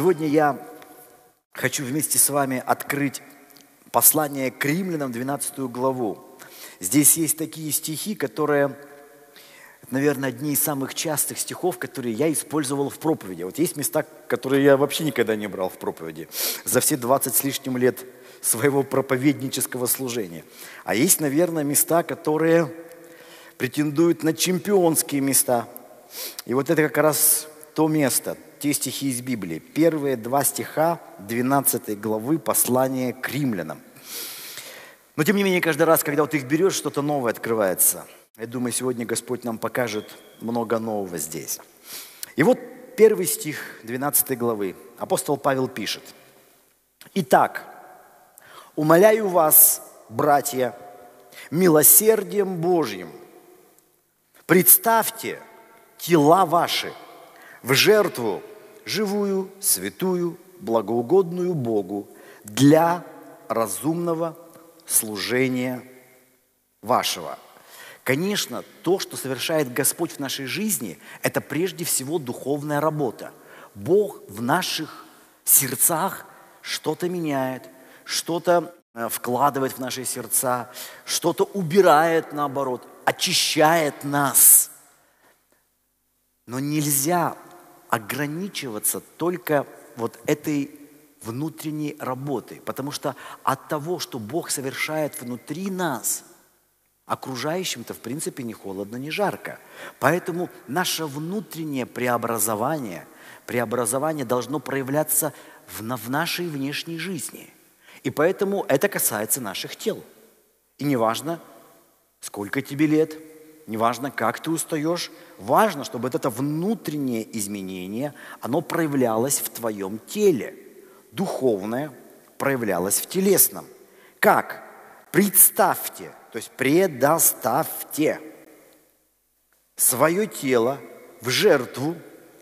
Сегодня я хочу вместе с вами открыть послание к римлянам, 12 главу. Здесь есть такие стихи, которые, наверное, одни из самых частых стихов, которые я использовал в проповеди. Вот есть места, которые я вообще никогда не брал в проповеди за все 20 с лишним лет своего проповеднического служения. А есть, наверное, места, которые претендуют на чемпионские места. И вот это как раз то место, те стихи из Библии. Первые два стиха 12 главы послания к римлянам. Но тем не менее, каждый раз, когда вот их берешь, что-то новое открывается. Я думаю, сегодня Господь нам покажет много нового здесь. И вот первый стих 12 главы. Апостол Павел пишет. «Итак, умоляю вас, братья, милосердием Божьим, представьте тела ваши в жертву живую, святую, благоугодную Богу для разумного служения вашего. Конечно, то, что совершает Господь в нашей жизни, это прежде всего духовная работа. Бог в наших сердцах что-то меняет, что-то э, вкладывает в наши сердца, что-то убирает наоборот, очищает нас. Но нельзя ограничиваться только вот этой внутренней работой, потому что от того, что Бог совершает внутри нас, окружающим-то в принципе не холодно, не жарко. Поэтому наше внутреннее преобразование, преобразование должно проявляться в, в нашей внешней жизни. И поэтому это касается наших тел. И неважно, сколько тебе лет – неважно, как ты устаешь, важно, чтобы это внутреннее изменение, оно проявлялось в твоем теле. Духовное проявлялось в телесном. Как? Представьте, то есть предоставьте свое тело в жертву,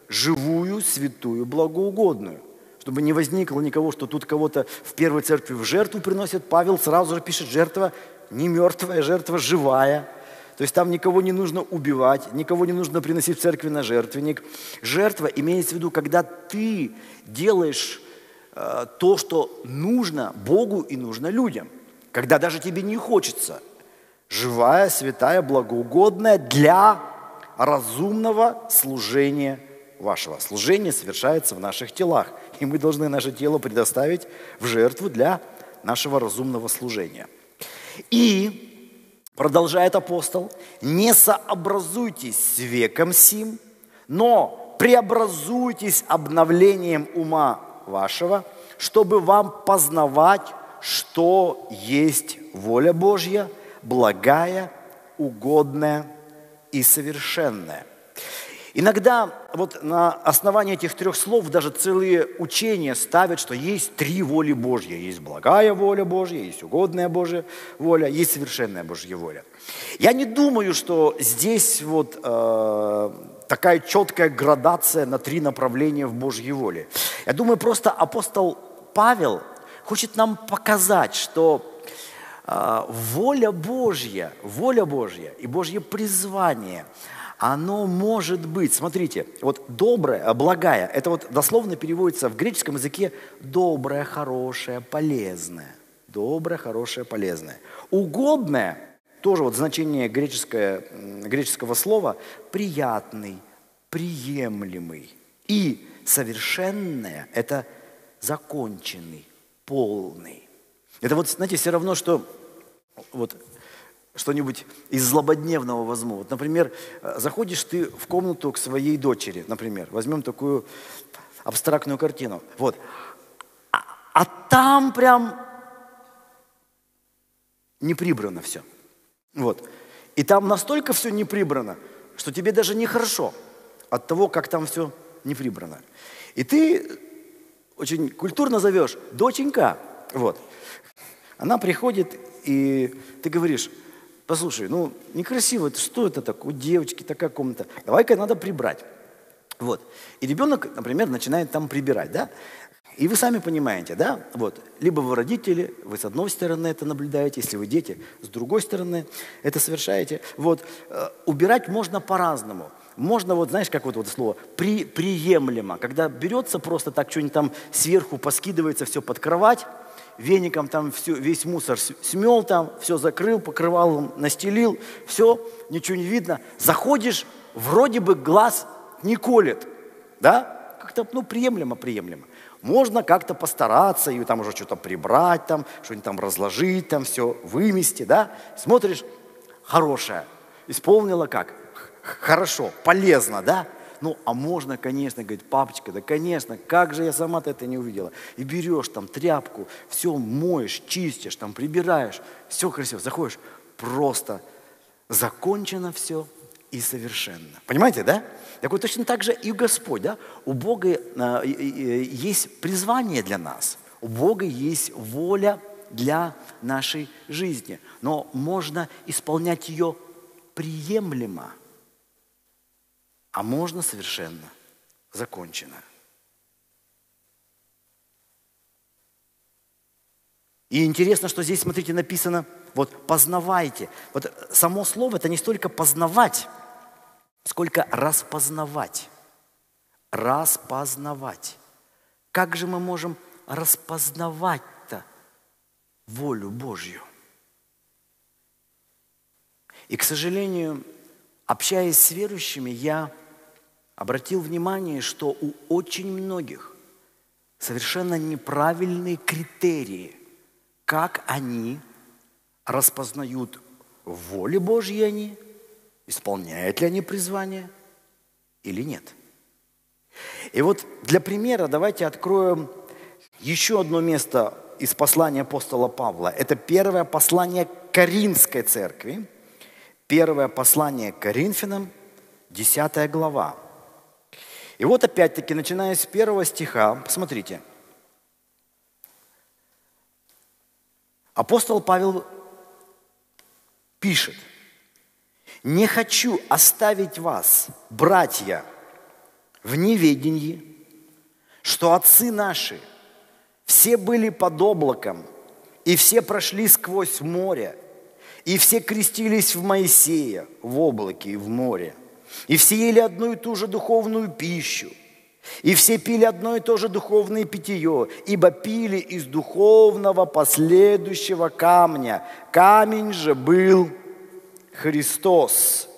живую, святую, благоугодную. Чтобы не возникло никого, что тут кого-то в первой церкви в жертву приносят. Павел сразу же пишет, жертва не мертвая, жертва живая – то есть там никого не нужно убивать, никого не нужно приносить в церкви на жертвенник. Жертва имеется в виду, когда ты делаешь э, то, что нужно Богу и нужно людям. Когда даже тебе не хочется. Живая, святая, благоугодная для разумного служения вашего. Служение совершается в наших телах. И мы должны наше тело предоставить в жертву для нашего разумного служения. И Продолжает апостол, не сообразуйтесь с веком сим, но преобразуйтесь обновлением ума вашего, чтобы вам познавать, что есть воля Божья, благая, угодная и совершенная. Иногда вот на основании этих трех слов даже целые учения ставят, что есть три воли Божьи. Есть благая воля Божья, есть угодная Божья воля, есть совершенная Божья воля. Я не думаю, что здесь вот э, такая четкая градация на три направления в Божьей воле. Я думаю, просто апостол Павел хочет нам показать, что э, воля Божья, воля Божья и Божье призвание – оно может быть, смотрите, вот доброе, благая, это вот дословно переводится в греческом языке доброе, хорошее, полезное. Доброе, хорошее, полезное. Угодное, тоже вот значение греческое, греческого слова, приятный, приемлемый. И совершенное – это законченный, полный. Это вот, знаете, все равно, что вот что-нибудь из злободневного возьму. Вот, например, э, заходишь ты в комнату к своей дочери, например, возьмем такую абстрактную картину. Вот. А, а там прям не прибрано все. Вот. И там настолько все не прибрано, что тебе даже нехорошо от того, как там все не прибрано. И ты очень культурно зовешь «доченька». Вот. Она приходит, и ты говоришь, Послушай, ну некрасиво, это что это такое? У девочки такая комната. Давай-ка надо прибрать. Вот. И ребенок, например, начинает там прибирать, да? И вы сами понимаете, да? Вот. Либо вы родители, вы с одной стороны это наблюдаете, если вы дети, с другой стороны это совершаете. Вот. Э, убирать можно по-разному. можно вот, знаешь, как вот, вот слово, при, приемлемо, когда берется просто так, что-нибудь там сверху поскидывается все под кровать, веником там все, весь мусор смел там, все закрыл, покрывалом настелил, все, ничего не видно. Заходишь, вроде бы глаз не колет, да? Как-то, ну, приемлемо, приемлемо. Можно как-то постараться и там уже что-то прибрать, там, что-нибудь там разложить, там все вымести, да? Смотришь, хорошее, исполнила как? хорошо, полезно, да? Ну, а можно, конечно, говорит, папочка, да, конечно, как же я сама-то это не увидела. И берешь там тряпку, все моешь, чистишь, там прибираешь, все красиво, заходишь, просто закончено все и совершенно. Понимаете, да? Так вот точно так же и Господь, да? У Бога э, есть призвание для нас, у Бога есть воля для нашей жизни, но можно исполнять ее приемлемо а можно совершенно закончено. И интересно, что здесь, смотрите, написано, вот познавайте. Вот само слово это не столько познавать, сколько распознавать. Распознавать. Как же мы можем распознавать-то волю Божью? И, к сожалению, общаясь с верующими, я обратил внимание, что у очень многих совершенно неправильные критерии, как они распознают воли Божьи они, исполняют ли они призвание или нет. И вот для примера давайте откроем еще одно место из послания апостола Павла. Это первое послание Каринской церкви, первое послание к Коринфянам, 10 глава. И вот опять-таки, начиная с первого стиха, посмотрите. Апостол Павел пишет, «Не хочу оставить вас, братья, в неведении, что отцы наши все были под облаком, и все прошли сквозь море, и все крестились в Моисея в облаке и в море – и все ели одну и ту же духовную пищу. И все пили одно и то же духовное питье, ибо пили из духовного последующего камня. Камень же был Христос.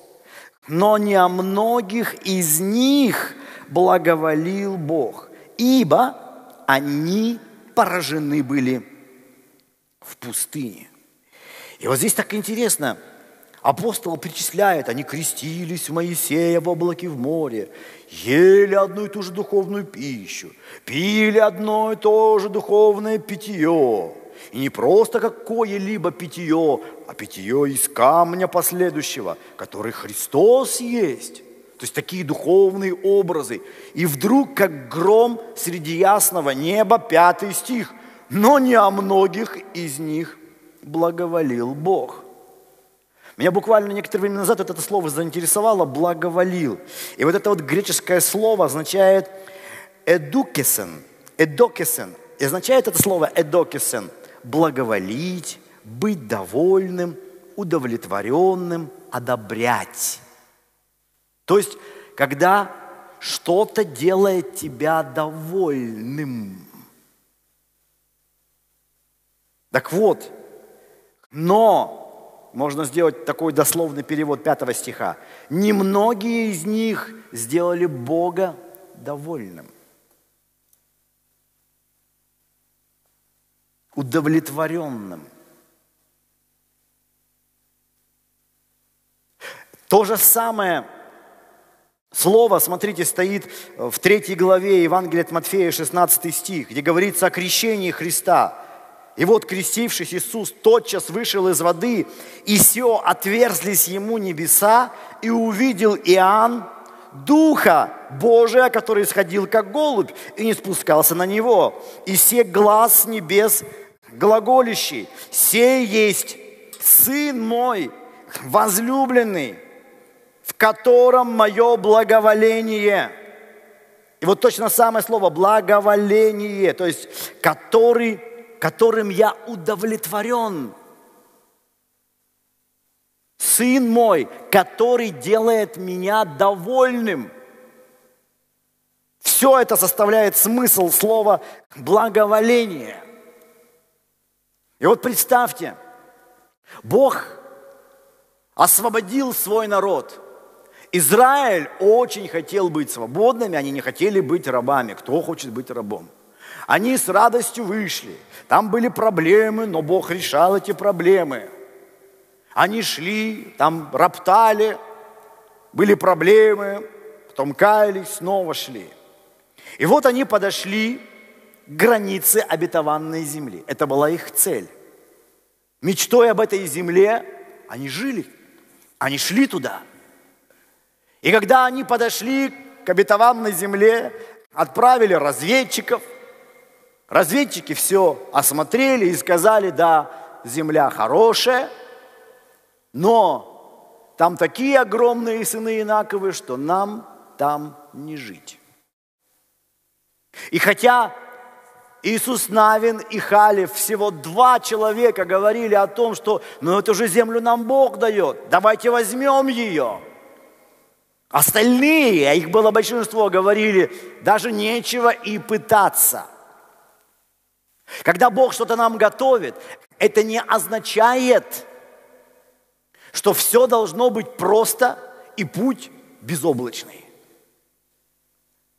Но не о многих из них благоволил Бог, ибо они поражены были в пустыне. И вот здесь так интересно – Апостол перечисляет, они крестились в Моисея в облаке в море, ели одну и ту же духовную пищу, пили одно и то же духовное питье. И не просто какое-либо питье, а питье из камня последующего, который Христос есть. То есть такие духовные образы. И вдруг, как гром среди ясного неба, пятый стих. Но не о многих из них благоволил Бог – меня буквально некоторое время назад это слово заинтересовало, благоволил. И вот это вот греческое слово означает эдукесен, эдокесен. И означает это слово эдокесен – благоволить, быть довольным, удовлетворенным, одобрять. То есть, когда что-то делает тебя довольным. Так вот, но можно сделать такой дословный перевод пятого стиха. Немногие из них сделали Бога довольным. Удовлетворенным. То же самое слово, смотрите, стоит в третьей главе Евангелия от Матфея, 16 стих, где говорится о крещении Христа – и вот, крестившись, Иисус тотчас вышел из воды, и все отверзлись ему небеса, и увидел Иоанн Духа Божия, который исходил как голубь, и не спускался на него. И все глаз небес глаголищий, сей есть Сын мой, возлюбленный, в котором мое благоволение. И вот точно самое слово благоволение, то есть который которым я удовлетворен. Сын мой, который делает меня довольным. Все это составляет смысл слова благоволение. И вот представьте, Бог освободил свой народ. Израиль очень хотел быть свободными, они не хотели быть рабами. Кто хочет быть рабом? Они с радостью вышли. Там были проблемы, но Бог решал эти проблемы. Они шли, там роптали, были проблемы, потом каялись, снова шли. И вот они подошли к границе обетованной земли. Это была их цель. Мечтой об этой земле они жили. Они шли туда. И когда они подошли к обетованной земле, отправили разведчиков. Разведчики все осмотрели и сказали, да, земля хорошая – но там такие огромные сыны Инаковы, что нам там не жить. И хотя Иисус Навин и Халев, всего два человека говорили о том, что ну эту же землю нам Бог дает, давайте возьмем ее. Остальные, а их было большинство, говорили, даже нечего и пытаться. Когда Бог что-то нам готовит, это не означает, что все должно быть просто и путь безоблачный.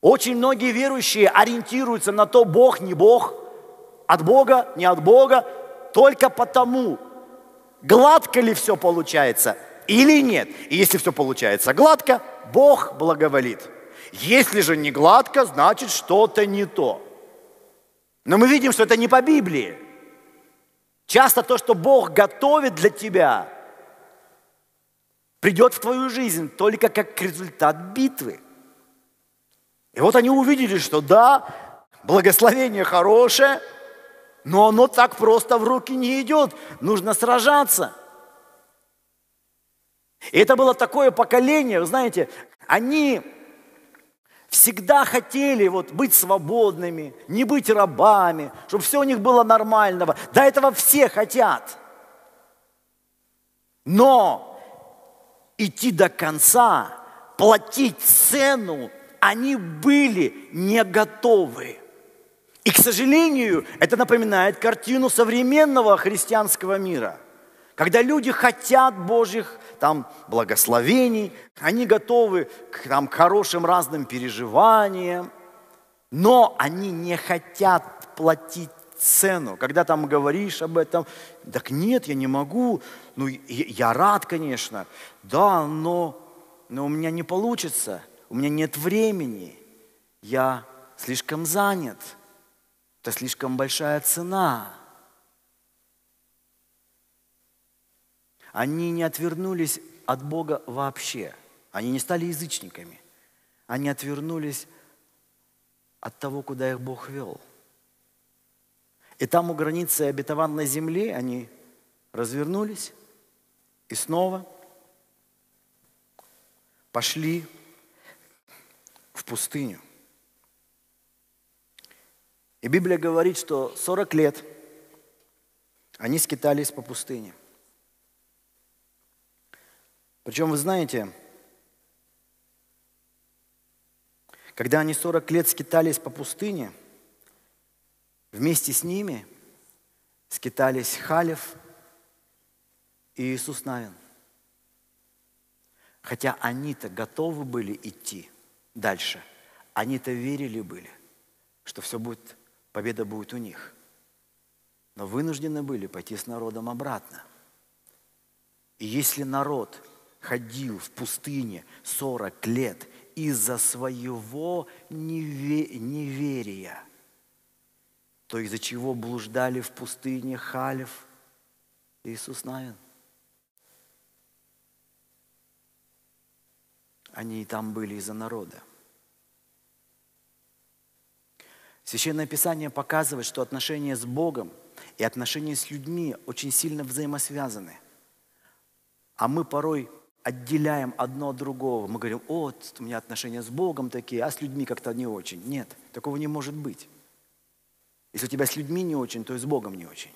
Очень многие верующие ориентируются на то, Бог не Бог, от Бога, не от Бога, только потому, гладко ли все получается или нет. И если все получается гладко, Бог благоволит. Если же не гладко, значит что-то не то. Но мы видим, что это не по Библии. Часто то, что Бог готовит для тебя – придет в твою жизнь только как результат битвы. И вот они увидели, что да, благословение хорошее, но оно так просто в руки не идет. Нужно сражаться. И это было такое поколение, вы знаете, они всегда хотели вот быть свободными, не быть рабами, чтобы все у них было нормального. До этого все хотят. Но идти до конца, платить цену, они были не готовы. И, к сожалению, это напоминает картину современного христианского мира. Когда люди хотят Божьих там, благословений, они готовы к, там, хорошим разным переживаниям, но они не хотят платить цену. Когда там говоришь об этом, так нет, я не могу, ну я рад, конечно, да, но, но у меня не получится, у меня нет времени, я слишком занят, это слишком большая цена. Они не отвернулись от Бога вообще. Они не стали язычниками. Они отвернулись от того, куда их Бог вел – и там у границы обетованной земли они развернулись и снова пошли в пустыню. И Библия говорит, что 40 лет они скитались по пустыне. Причем, вы знаете, когда они 40 лет скитались по пустыне – Вместе с ними скитались Халев и Иисус Навин. Хотя они-то готовы были идти дальше. Они-то верили были, что все будет, победа будет у них. Но вынуждены были пойти с народом обратно. И если народ ходил в пустыне 40 лет из-за своего неверия – то из-за чего блуждали в пустыне Халев Иисус Навин. Они и там были из-за народа. Священное Писание показывает, что отношения с Богом и отношения с людьми очень сильно взаимосвязаны. А мы порой отделяем одно от другого. Мы говорим, вот у меня отношения с Богом такие, а с людьми как-то не очень. Нет, такого не может быть. Если у тебя с людьми не очень, то и с Богом не очень.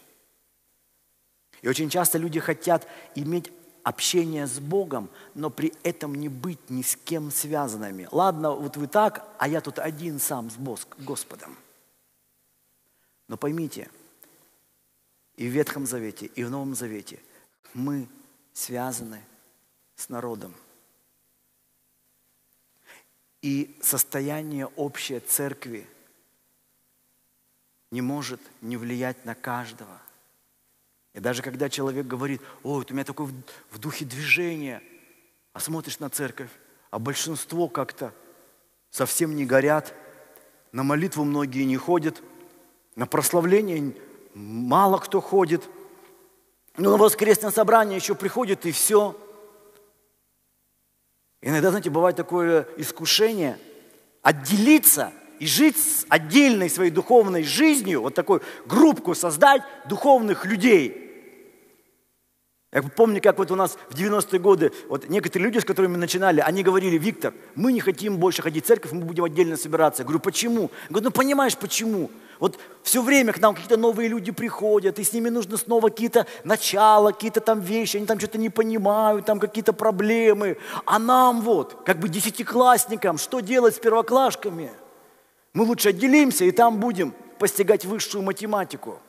И очень часто люди хотят иметь общение с Богом, но при этом не быть ни с кем связанными. Ладно, вот вы так, а я тут один сам с Господом. Но поймите, и в Ветхом Завете, и в Новом Завете мы связаны с народом. И состояние общей церкви не может не влиять на каждого. И даже когда человек говорит, ой, у меня такое в духе движения, а смотришь на церковь, а большинство как-то совсем не горят, на молитву многие не ходят, на прославление мало кто ходит, но на воскресное собрание еще приходит и все. Иногда, знаете, бывает такое искушение отделиться и жить с отдельной своей духовной жизнью, вот такую группку создать духовных людей – я помню, как вот у нас в 90-е годы, вот некоторые люди, с которыми мы начинали, они говорили, Виктор, мы не хотим больше ходить в церковь, мы будем отдельно собираться. Я говорю, почему? Я говорю, ну понимаешь, почему? Вот все время к нам какие-то новые люди приходят, и с ними нужно снова какие-то начала, какие-то там вещи, они там что-то не понимают, там какие-то проблемы. А нам вот, как бы десятиклассникам, что делать с первоклашками? Мы лучше отделимся, и там будем постигать высшую математику.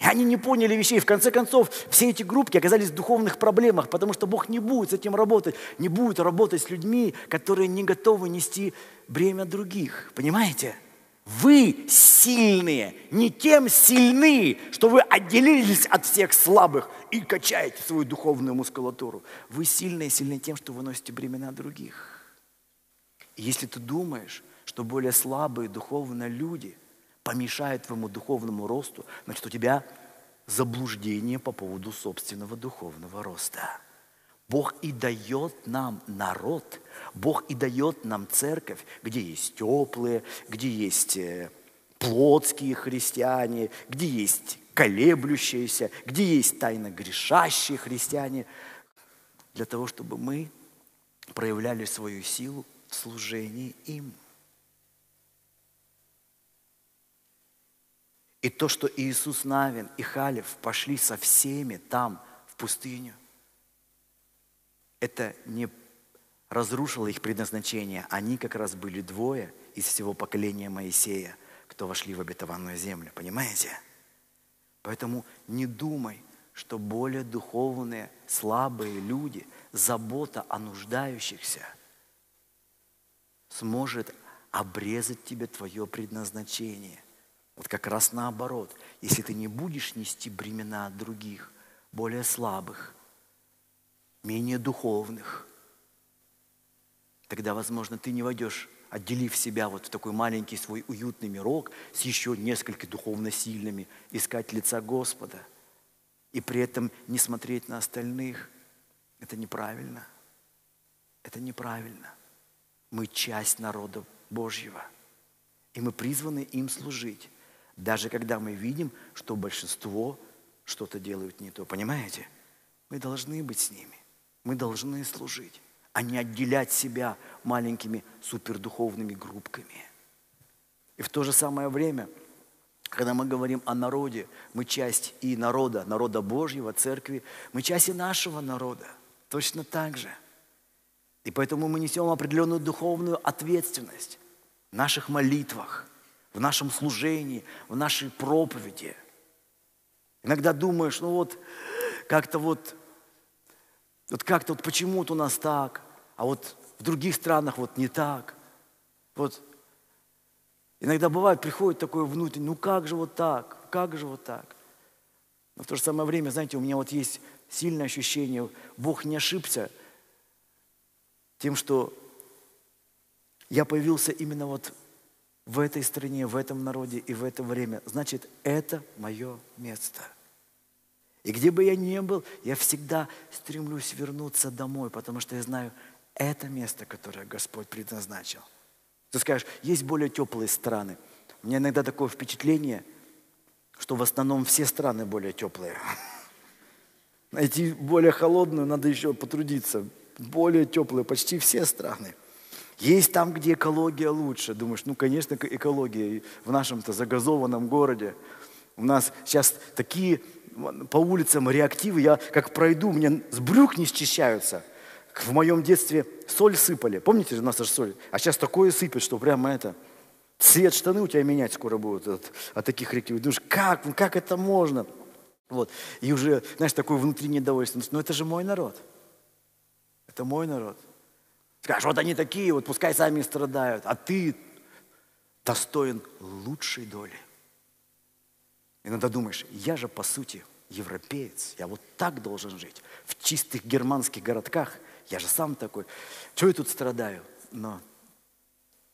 И они не поняли вещей. В конце концов, все эти группки оказались в духовных проблемах, потому что Бог не будет с этим работать, не будет работать с людьми, которые не готовы нести бремя других. Понимаете? Вы сильные, не тем сильны, что вы отделились от всех слабых и качаете свою духовную мускулатуру. Вы сильные, сильны тем, что вы носите бремена других. И если ты думаешь, что более слабые духовно люди – помешает твоему духовному росту, значит, у тебя заблуждение по поводу собственного духовного роста. Бог и дает нам народ, Бог и дает нам церковь, где есть теплые, где есть э, плотские христиане, где есть колеблющиеся, где есть тайно грешащие христиане, для того, чтобы мы проявляли свою силу в служении им. И то, что Иисус Навин и Халев пошли со всеми там, в пустыню, это не разрушило их предназначение. Они как раз были двое из всего поколения Моисея, кто вошли в обетованную землю. Понимаете? Поэтому не думай, что более духовные, слабые люди, забота о нуждающихся сможет обрезать тебе твое предназначение – вот как раз наоборот. Если ты не будешь нести бремена от других, более слабых, менее духовных, тогда, возможно, ты не войдешь, отделив себя вот в такой маленький свой уютный мирок с еще несколькими духовно сильными, искать лица Господа и при этом не смотреть на остальных. Это неправильно. Это неправильно. Мы часть народа Божьего, и мы призваны им служить. Даже когда мы видим, что большинство что-то делают не то. Понимаете? Мы должны быть с ними. Мы должны служить, а не отделять себя маленькими супердуховными группками. И в то же самое время, когда мы говорим о народе, мы часть и народа, народа Божьего, церкви, мы часть и нашего народа. Точно так же. И поэтому мы несем определенную духовную ответственность в наших молитвах – в нашем служении, в нашей проповеди. Иногда думаешь, ну вот, как-то вот, вот как-то вот почему-то у нас так, а вот в других странах вот не так. Вот иногда бывает, приходит такое внутреннее, ну как же вот так, как же вот так. Но в то же самое время, знаете, у меня вот есть сильное ощущение, Бог не ошибся тем, что я появился именно вот в этой стране, в этом народе и в это время, значит, это мое место. И где бы я ни был, я всегда стремлюсь вернуться домой, потому что я знаю, это место, которое Господь предназначил. Ты скажешь, есть более теплые страны. У меня иногда такое впечатление, что в основном все страны более теплые. Найти более холодную надо еще потрудиться. Более теплые почти все страны. Есть там, где экология лучше. Думаешь, ну, конечно, экология в нашем-то загазованном городе. У нас сейчас такие по улицам реактивы, я как пройду, мне с брюк не счищаются. В моем детстве соль сыпали. Помните, у нас же соль? А сейчас такое сыпет, что прямо это... Цвет штаны у тебя менять скоро будут от, от таких реактивов. Думаешь, как, ну как это можно? Вот. И уже, знаешь, такое внутреннее недовольство. Но это же мой народ. Это мой народ. Скажешь, вот они такие, вот пускай сами страдают, а ты достоин лучшей доли. Иногда думаешь, я же по сути европеец, я вот так должен жить. В чистых германских городках я же сам такой. Чего я тут страдаю? Но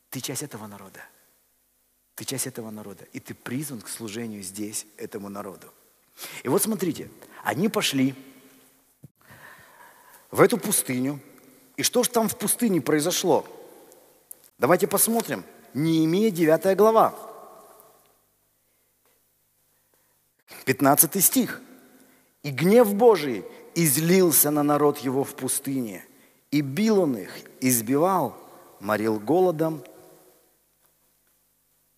ты часть этого народа. Ты часть этого народа. И ты призван к служению здесь, этому народу. И вот смотрите, они пошли в эту пустыню. И что же там в пустыне произошло? Давайте посмотрим. Неемия 9 глава. 15 стих. «И гнев Божий излился на народ его в пустыне, и бил он их, избивал, морил голодом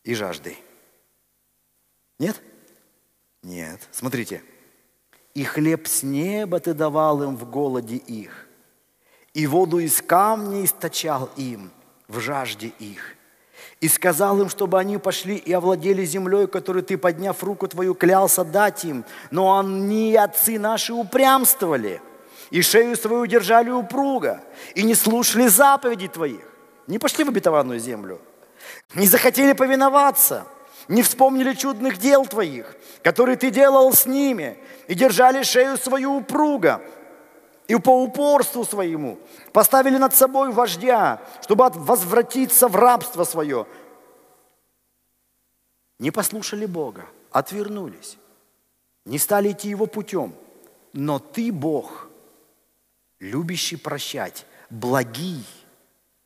и жаждой». Нет? Нет. Смотрите. «И хлеб с неба ты давал им в голоде их, и воду из камня источал им в жажде их» и сказал им, чтобы они пошли и овладели землей, которую ты, подняв руку твою, клялся дать им. Но они, отцы наши, упрямствовали, и шею свою держали упруга, и не слушали заповедей твоих, не пошли в обетованную землю, не захотели повиноваться, не вспомнили чудных дел твоих, которые ты делал с ними, и держали шею свою упруга, и по упорству своему поставили над собой вождя, чтобы возвратиться в рабство свое. Не послушали Бога, отвернулись, не стали идти Его путем. Но Ты, Бог, любящий прощать, благий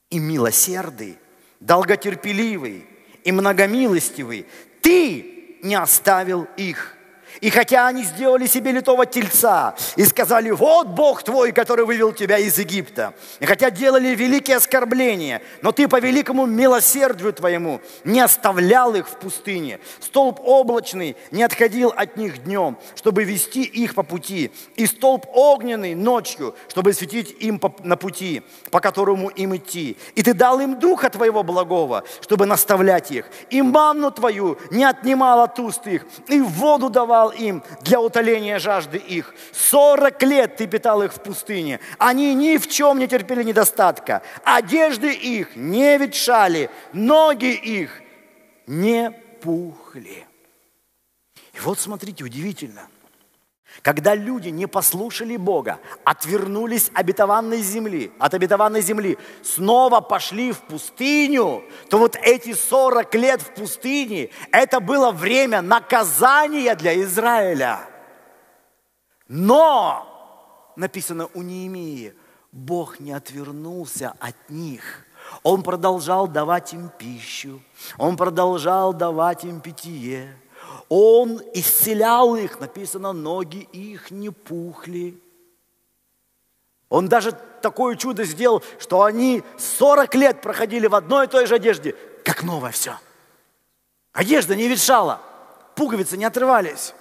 и милосердный, долготерпеливый и многомилостивый, Ты не оставил их и хотя они сделали себе литого тельца и сказали, вот Бог твой, который вывел тебя из Египта, и хотя делали великие оскорбления, но ты по великому милосердию твоему не оставлял их в пустыне. Столб облачный не отходил от них днем, чтобы вести их по пути, и столб огненный ночью, чтобы светить им на пути, по которому им идти. И ты дал им духа твоего благого, чтобы наставлять их, и манну твою не отнимал от уст их, и воду давал дал им для утоления жажды их. Сорок лет ты питал их в пустыне. Они ни в чем не терпели недостатка. Одежды их не ветшали, ноги их не пухли. И вот смотрите, удивительно. Когда люди не послушали Бога, отвернулись обетованной земли, от обетованной земли, снова пошли в пустыню, то вот эти 40 лет в пустыне, это было время наказания для Израиля. Но, написано у Неемии, Бог не отвернулся от них. Он продолжал давать им пищу, Он продолжал давать им питье. Он исцелял их, написано, ноги их не пухли. Он даже такое чудо сделал, что они 40 лет проходили в одной и той же одежде, как новое все. Одежда не ветшала, пуговицы не отрывались.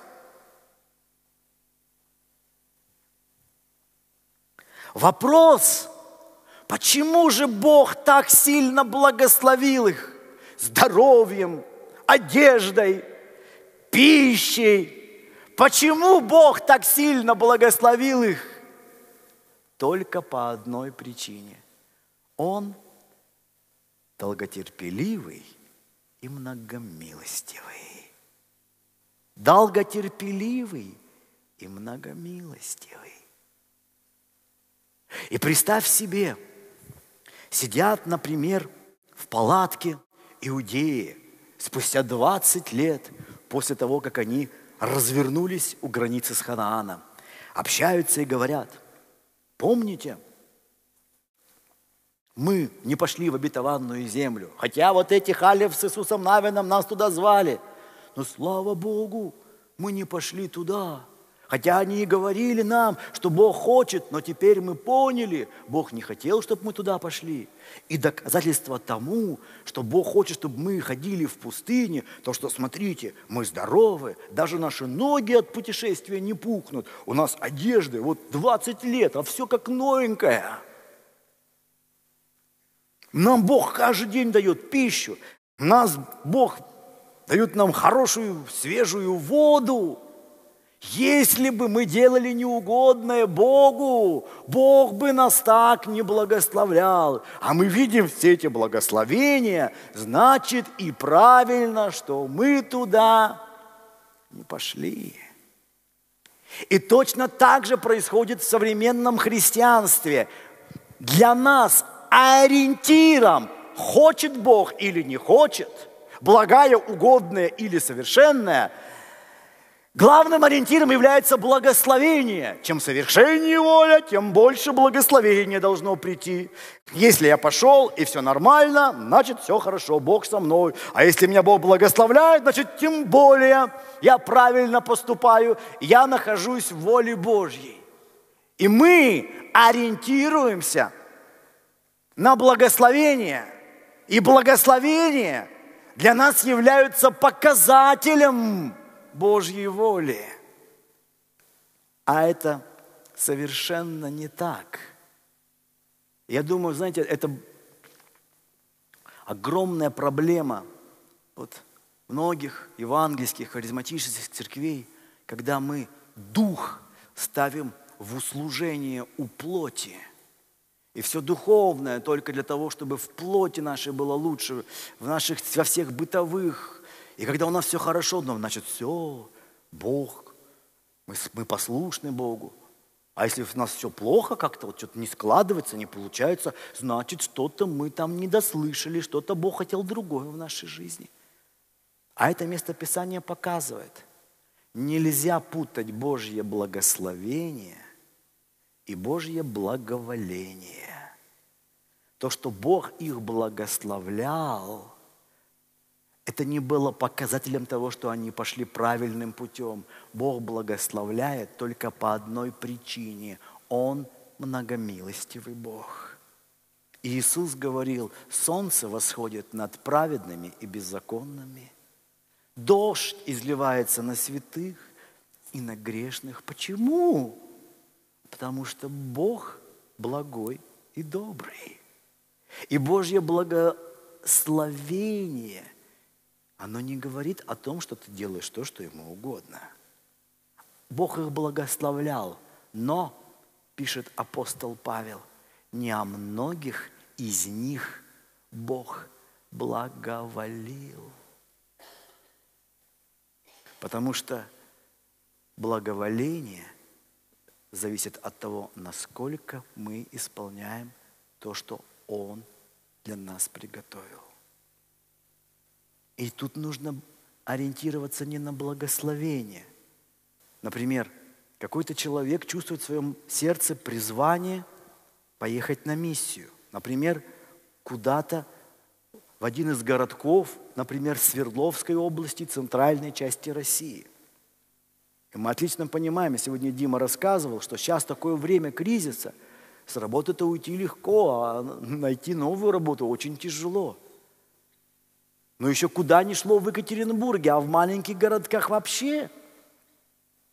Вопрос, почему же Бог так сильно благословил их здоровьем, одеждой, пищей. Почему Бог так сильно благословил их? Только по одной причине. Он долготерпеливый и многомилостивый. Долготерпеливый и многомилостивый. И представь себе, сидят, например, в палатке иудеи спустя 20 лет – после того, как они развернулись у границы с Ханааном, общаются и говорят, помните, мы не пошли в обетованную землю, хотя вот эти халев с Иисусом Навином нас туда звали, но слава Богу, мы не пошли туда, Хотя они и говорили нам, что Бог хочет, но теперь мы поняли, Бог не хотел, чтобы мы туда пошли. И доказательство тому, что Бог хочет, чтобы мы ходили в пустыне, то, что, смотрите, мы здоровы, даже наши ноги от путешествия не пухнут, у нас одежды, вот 20 лет, а все как новенькое. Нам Бог каждый день дает пищу, нас Бог дает нам хорошую, свежую воду. Если бы мы делали неугодное Богу, Бог бы нас так не благословлял. А мы видим все эти благословения, значит и правильно, что мы туда не пошли. И точно так же происходит в современном христианстве. Для нас ориентиром, хочет Бог или не хочет, благая, угодная или совершенная – Главным ориентиром является благословение. Чем совершеннее воля, тем больше благословения должно прийти. Если я пошел и все нормально, значит все хорошо, Бог со мной. А если меня Бог благословляет, значит тем более я правильно поступаю, я нахожусь в воле Божьей. И мы ориентируемся на благословение. И благословение для нас являются показателем Божьей воли. А это совершенно не так. Я думаю, знаете, это огромная проблема вот многих евангельских, харизматических церквей, когда мы дух ставим в услужение у плоти. И все духовное только для того, чтобы в плоти нашей было лучше, в наших, во всех бытовых и когда у нас все хорошо, ну, значит, все, Бог, мы, мы послушны Богу. А если у нас все плохо, как-то вот что-то не складывается, не получается, значит, что-то мы там не дослышали, что-то Бог хотел другое в нашей жизни. А это место Писания показывает, нельзя путать Божье благословение и Божье благоволение. То, что Бог их благословлял – это не было показателем того, что они пошли правильным путем. Бог благословляет только по одной причине. Он многомилостивый Бог. Иисус говорил, солнце восходит над праведными и беззаконными. Дождь изливается на святых и на грешных. Почему? Потому что Бог благой и добрый. И Божье благословение – оно не говорит о том, что ты делаешь то, что ему угодно. Бог их благословлял, но, пишет апостол Павел, не о многих из них Бог благоволил. Потому что благоволение зависит от того, насколько мы исполняем то, что Он для нас приготовил. И тут нужно ориентироваться не на благословение. Например, какой-то человек чувствует в своем сердце призвание поехать на миссию. Например, куда-то в один из городков, например, Свердловской области, центральной части России. И мы отлично понимаем, сегодня Дима рассказывал, что сейчас такое время кризиса, с работы-то уйти легко, а найти новую работу очень тяжело – но еще куда ни шло в Екатеринбурге, а в маленьких городках вообще.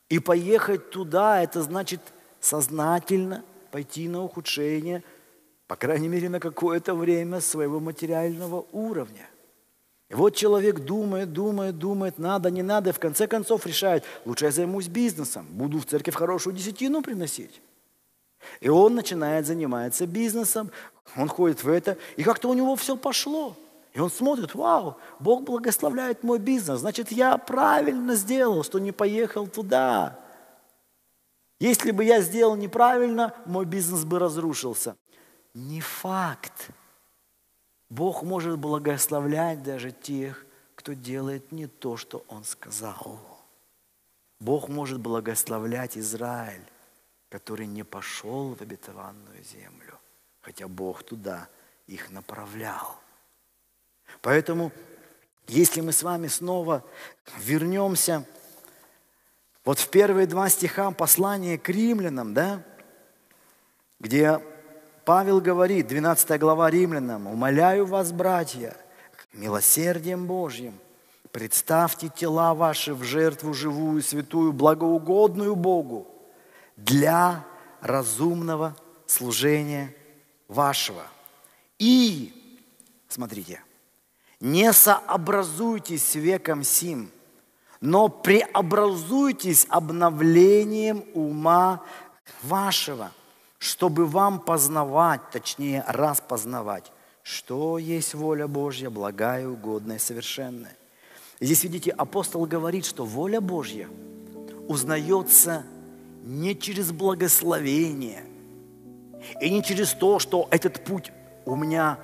И поехать туда, это значит сознательно пойти на ухудшение, по крайней мере, на какое-то время своего материального уровня. И вот человек думает, думает, думает, надо, не надо, и в конце концов решает, лучше я займусь бизнесом, буду в церковь хорошую десятину приносить. И он начинает заниматься бизнесом, он ходит в это, и как-то у него все пошло – и он смотрит, вау, Бог благословляет мой бизнес, значит, я правильно сделал, что не поехал туда. Если бы я сделал неправильно, мой бизнес бы разрушился. Не факт. Бог может благословлять даже тех, кто делает не то, что Он сказал. Бог может благословлять Израиль, который не пошел в обетованную землю, хотя Бог туда их направлял. Поэтому, если мы с вами снова вернемся Вот в первые два стиха послания к римлянам, да, где Павел говорит, 12 глава римлянам, «Умоляю вас, братья, милосердием Божьим, представьте тела ваши в жертву живую, святую, благоугодную Богу для разумного служения вашего. И, смотрите, не сообразуйтесь веком сим, но преобразуйтесь обновлением ума вашего, чтобы вам познавать, точнее распознавать, что есть воля Божья, благая, угодная, совершенная. Здесь, видите, апостол говорит, что воля Божья узнается не через благословение и не через то, что этот путь у меня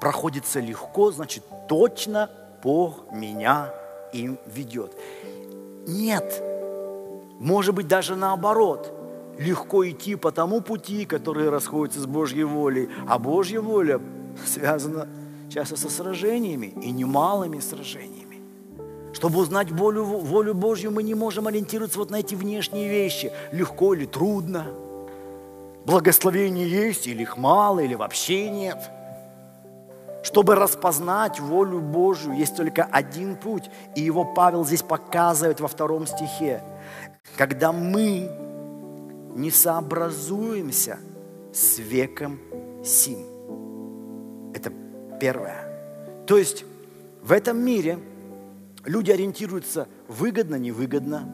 проходится легко, значит, точно Бог меня им ведет. Нет, может быть, даже наоборот. Легко идти по тому пути, который расходится с Божьей волей, а Божья воля связана часто со сражениями и немалыми сражениями. Чтобы узнать волю, волю Божью, мы не можем ориентироваться вот на эти внешние вещи. Легко или трудно. Благословение есть, или их мало, или вообще нет – чтобы распознать волю Божью, есть только один путь, и его Павел здесь показывает во втором стихе. Когда мы не сообразуемся с веком сим. Это первое. То есть в этом мире люди ориентируются выгодно, невыгодно,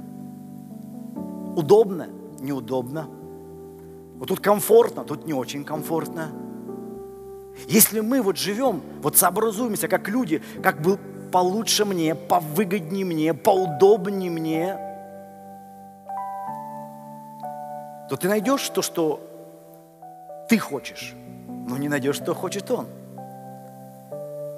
удобно, неудобно. Вот тут комфортно, тут не очень комфортно – если мы вот живем, вот сообразуемся как люди, как бы получше мне, повыгоднее мне, поудобнее мне, то ты найдешь то, что ты хочешь, но не найдешь, что хочет он.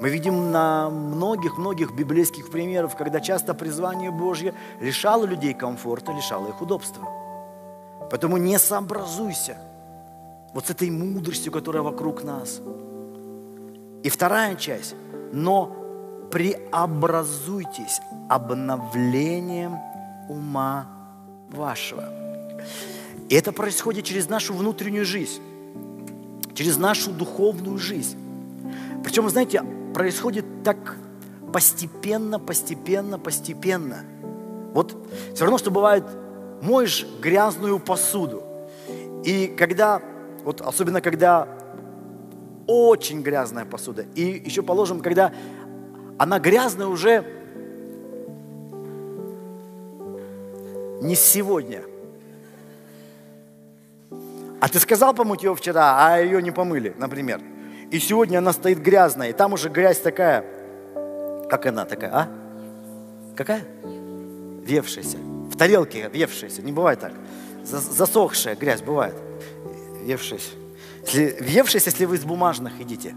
Мы видим на многих-многих библейских примерах, когда часто призвание Божье лишало людей комфорта, лишало их удобства. Поэтому не сообразуйся вот с этой мудростью, которая вокруг нас – и вторая часть. Но преобразуйтесь обновлением ума вашего. И это происходит через нашу внутреннюю жизнь, через нашу духовную жизнь. Причем, знаете, происходит так постепенно, постепенно, постепенно. Вот все равно, что бывает, моешь грязную посуду. И когда, вот особенно когда очень грязная посуда. И еще положим, когда она грязная уже не сегодня. А ты сказал помыть ее вчера, а ее не помыли, например. И сегодня она стоит грязная, и там уже грязь такая, как она такая, а? Какая? Въевшаяся. В тарелке въевшаяся, не бывает так. Засохшая грязь бывает. Въевшаяся. Если, въевшись, если вы из бумажных едите.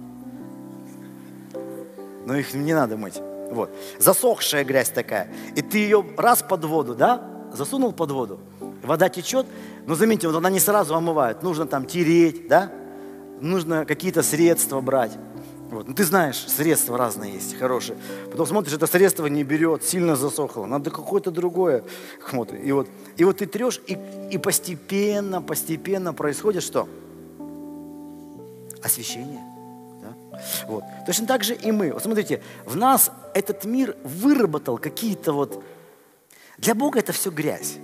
Но их не надо мыть. Вот. Засохшая грязь такая. И ты ее раз под воду, да, засунул под воду. Вода течет, но заметьте, вот она не сразу омывает. Нужно там тереть, да? Нужно какие-то средства брать. Вот. Ну, ты знаешь, средства разные есть, хорошие. Потом смотришь, это средство не берет, сильно засохло. Надо какое-то другое. Вот. И, вот, и вот ты трешь, и, и постепенно, постепенно происходит что? Освящение. Да? Вот. Точно так же и мы. Вот смотрите, в нас этот мир выработал какие-то вот... Для Бога это все грязь.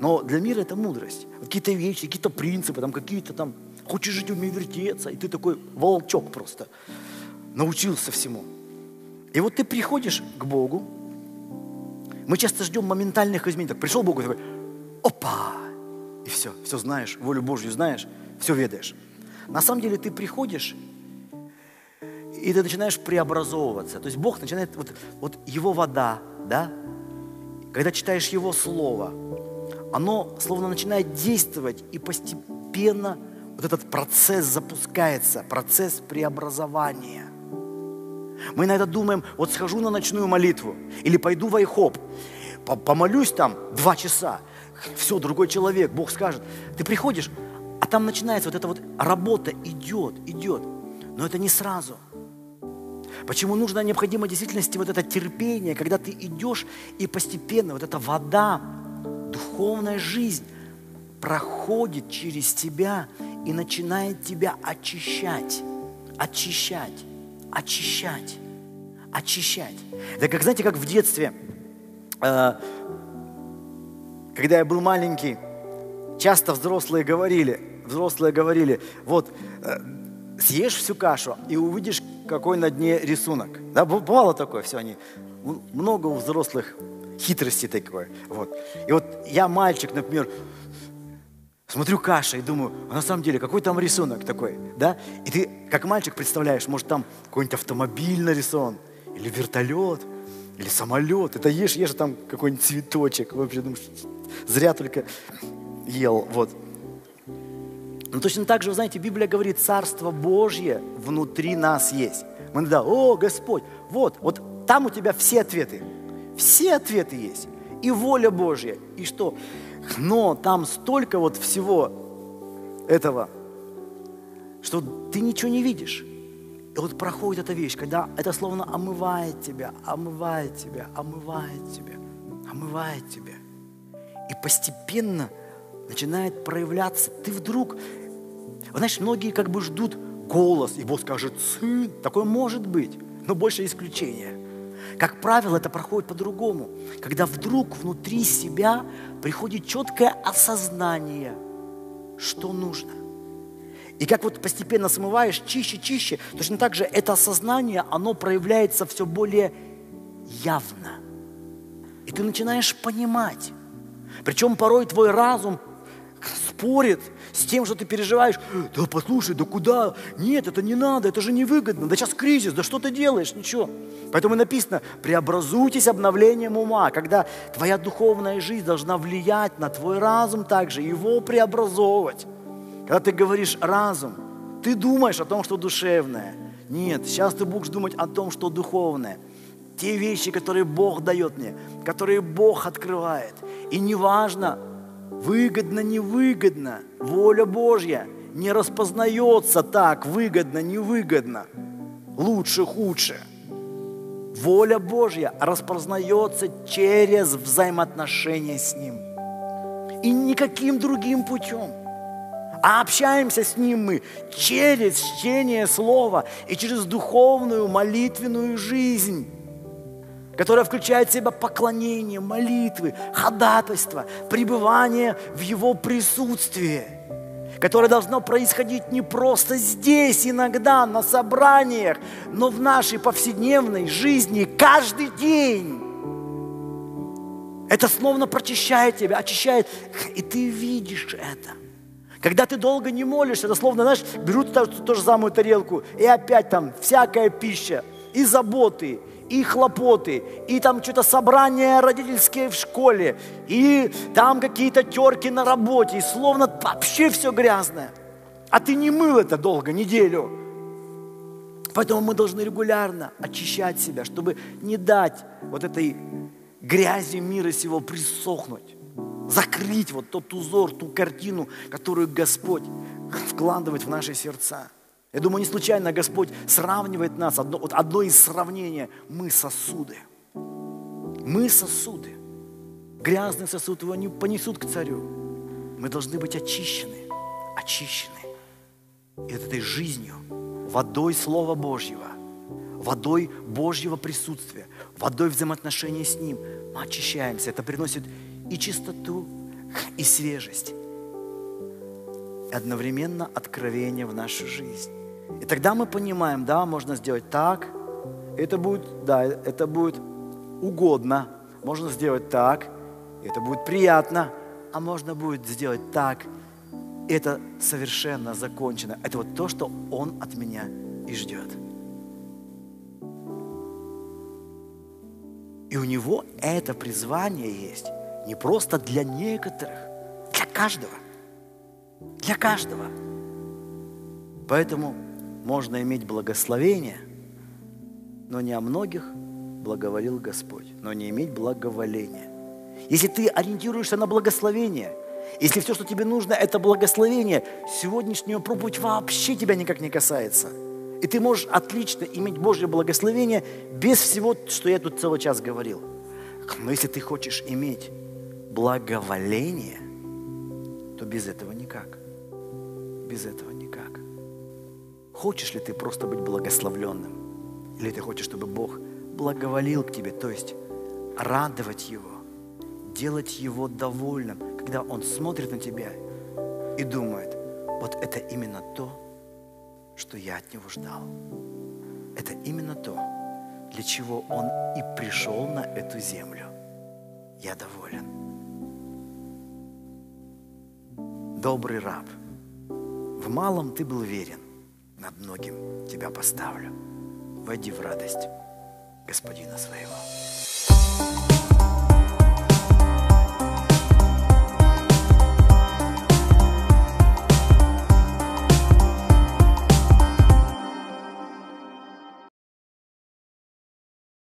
Но для мира это мудрость. Какие-то вещи, какие-то принципы, там какие-то там... Хочешь жить, умей вертеться, и ты такой волчок просто. Научился всему. И вот ты приходишь к Богу, мы часто ждем моментальных изменений. Так пришел Бог и такой, опа, и все, все знаешь, волю Божью знаешь, все ведаешь. На самом деле ты приходишь, и ты начинаешь преобразовываться. То есть Бог начинает, вот, вот Его вода, да, когда читаешь Его Слово, оно словно начинает действовать, и постепенно вот этот процесс запускается, процесс преобразования. Мы иногда думаем, вот схожу на ночную молитву, или пойду в айхоп, помолюсь там два часа, все, другой человек, Бог скажет. Ты приходишь, там начинается вот эта вот работа, идет, идет. Но это не сразу. Почему нужно необходимо действительности вот это терпение, когда ты идешь и постепенно вот эта вода Духовная жизнь проходит через тебя и начинает тебя очищать, очищать, очищать, очищать. Да как, знаете, как в детстве, э, когда я был маленький, часто взрослые говорили, взрослые говорили, вот, э, съешь всю кашу и увидишь, какой на дне рисунок. Да, бывало такое все, они, много у взрослых хитрости такое. Вот. И вот я мальчик, например, смотрю каша и думаю, а на самом деле, какой там рисунок такой, да? И ты, как мальчик, представляешь, может, там какой-нибудь автомобиль нарисован, или вертолет, или самолет. Это ешь, ешь, там какой-нибудь цветочек. Вообще думаешь, зря только ел, вот. Но точно так же, вы знаете, Библия говорит, Царство Божье внутри нас есть. Мы иногда, о, Господь, вот, вот там у тебя все ответы. Все ответы есть. И воля Божья, и что? Но там столько вот всего этого, что ты ничего не видишь. И вот проходит эта вещь, когда это словно омывает тебя, омывает тебя, омывает тебя, омывает тебя. И постепенно начинает проявляться. Ты вдруг вы знаете, многие как бы ждут голос, и Бог скажет, сын, такое может быть, но больше исключения. Как правило, это проходит по-другому, когда вдруг внутри себя приходит четкое осознание, что нужно. И как вот постепенно смываешь чище, чище, точно так же это осознание, оно проявляется все более явно. И ты начинаешь понимать. Причем порой твой разум спорит с тем, что ты переживаешь. Да послушай, да куда? Нет, это не надо, это же невыгодно. Да сейчас кризис, да что ты делаешь? Ничего. Поэтому написано, преобразуйтесь обновлением ума, когда твоя духовная жизнь должна влиять на твой разум также, его преобразовывать. Когда ты говоришь разум, ты думаешь о том, что душевное. Нет, сейчас ты будешь думать о том, что духовное. Те вещи, которые Бог дает мне, которые Бог открывает. И неважно, Выгодно, невыгодно. Воля Божья не распознается так, выгодно, невыгодно, лучше, худше. Воля Божья распознается через взаимоотношения с Ним. И никаким другим путем. А общаемся с Ним мы через чтение Слова и через духовную молитвенную жизнь которая включает в себя поклонение, молитвы, ходатайство, пребывание в Его присутствии, которое должно происходить не просто здесь, иногда, на собраниях, но в нашей повседневной жизни каждый день. Это словно прочищает тебя, очищает, и ты видишь это. Когда ты долго не молишься, это словно, знаешь, берут ту, ту же самую тарелку, и опять там всякая пища, и заботы, и хлопоты, и там что-то собрания родительские в школе, и там какие-то терки на работе, и словно вообще все грязное. А ты не мыл это долго, неделю. Поэтому мы должны регулярно очищать себя, чтобы не дать вот этой грязи мира сего присохнуть, закрыть вот тот узор, ту картину, которую Господь вкладывает в наши сердца. Я думаю, не случайно Господь сравнивает нас, одно, вот одно из сравнений, мы сосуды. Мы сосуды. Грязный сосуд его не понесут к царю. Мы должны быть очищены, очищены. И этой жизнью, водой Слова Божьего, водой Божьего присутствия, водой взаимоотношений с Ним, мы очищаемся. Это приносит и чистоту, и свежесть, и одновременно откровение в нашу жизнь. И тогда мы понимаем, да, можно сделать так, это будет, да, это будет угодно, можно сделать так, это будет приятно, а можно будет сделать так, это совершенно закончено. Это вот то, что Он от меня и ждет. И у него это призвание есть не просто для некоторых, для каждого. Для каждого. Поэтому можно иметь благословение, но не о многих благоволил Господь, но не иметь благоволения. Если ты ориентируешься на благословение, если все, что тебе нужно, это благословение, сегодняшняя проповедь вообще тебя никак не касается. И ты можешь отлично иметь Божье благословение без всего, что я тут целый час говорил. Но если ты хочешь иметь благоволение, то без этого никак. Без этого никак. Хочешь ли ты просто быть благословленным? Или ты хочешь, чтобы Бог благоволил к тебе, то есть радовать Его, делать Его довольным, когда Он смотрит на тебя и думает, вот это именно то, что я от Него ждал. Это именно то, для чего Он и пришел на эту землю. Я доволен. Добрый раб, в малом ты был верен, над многим тебя поставлю. Войди в радость Господина своего.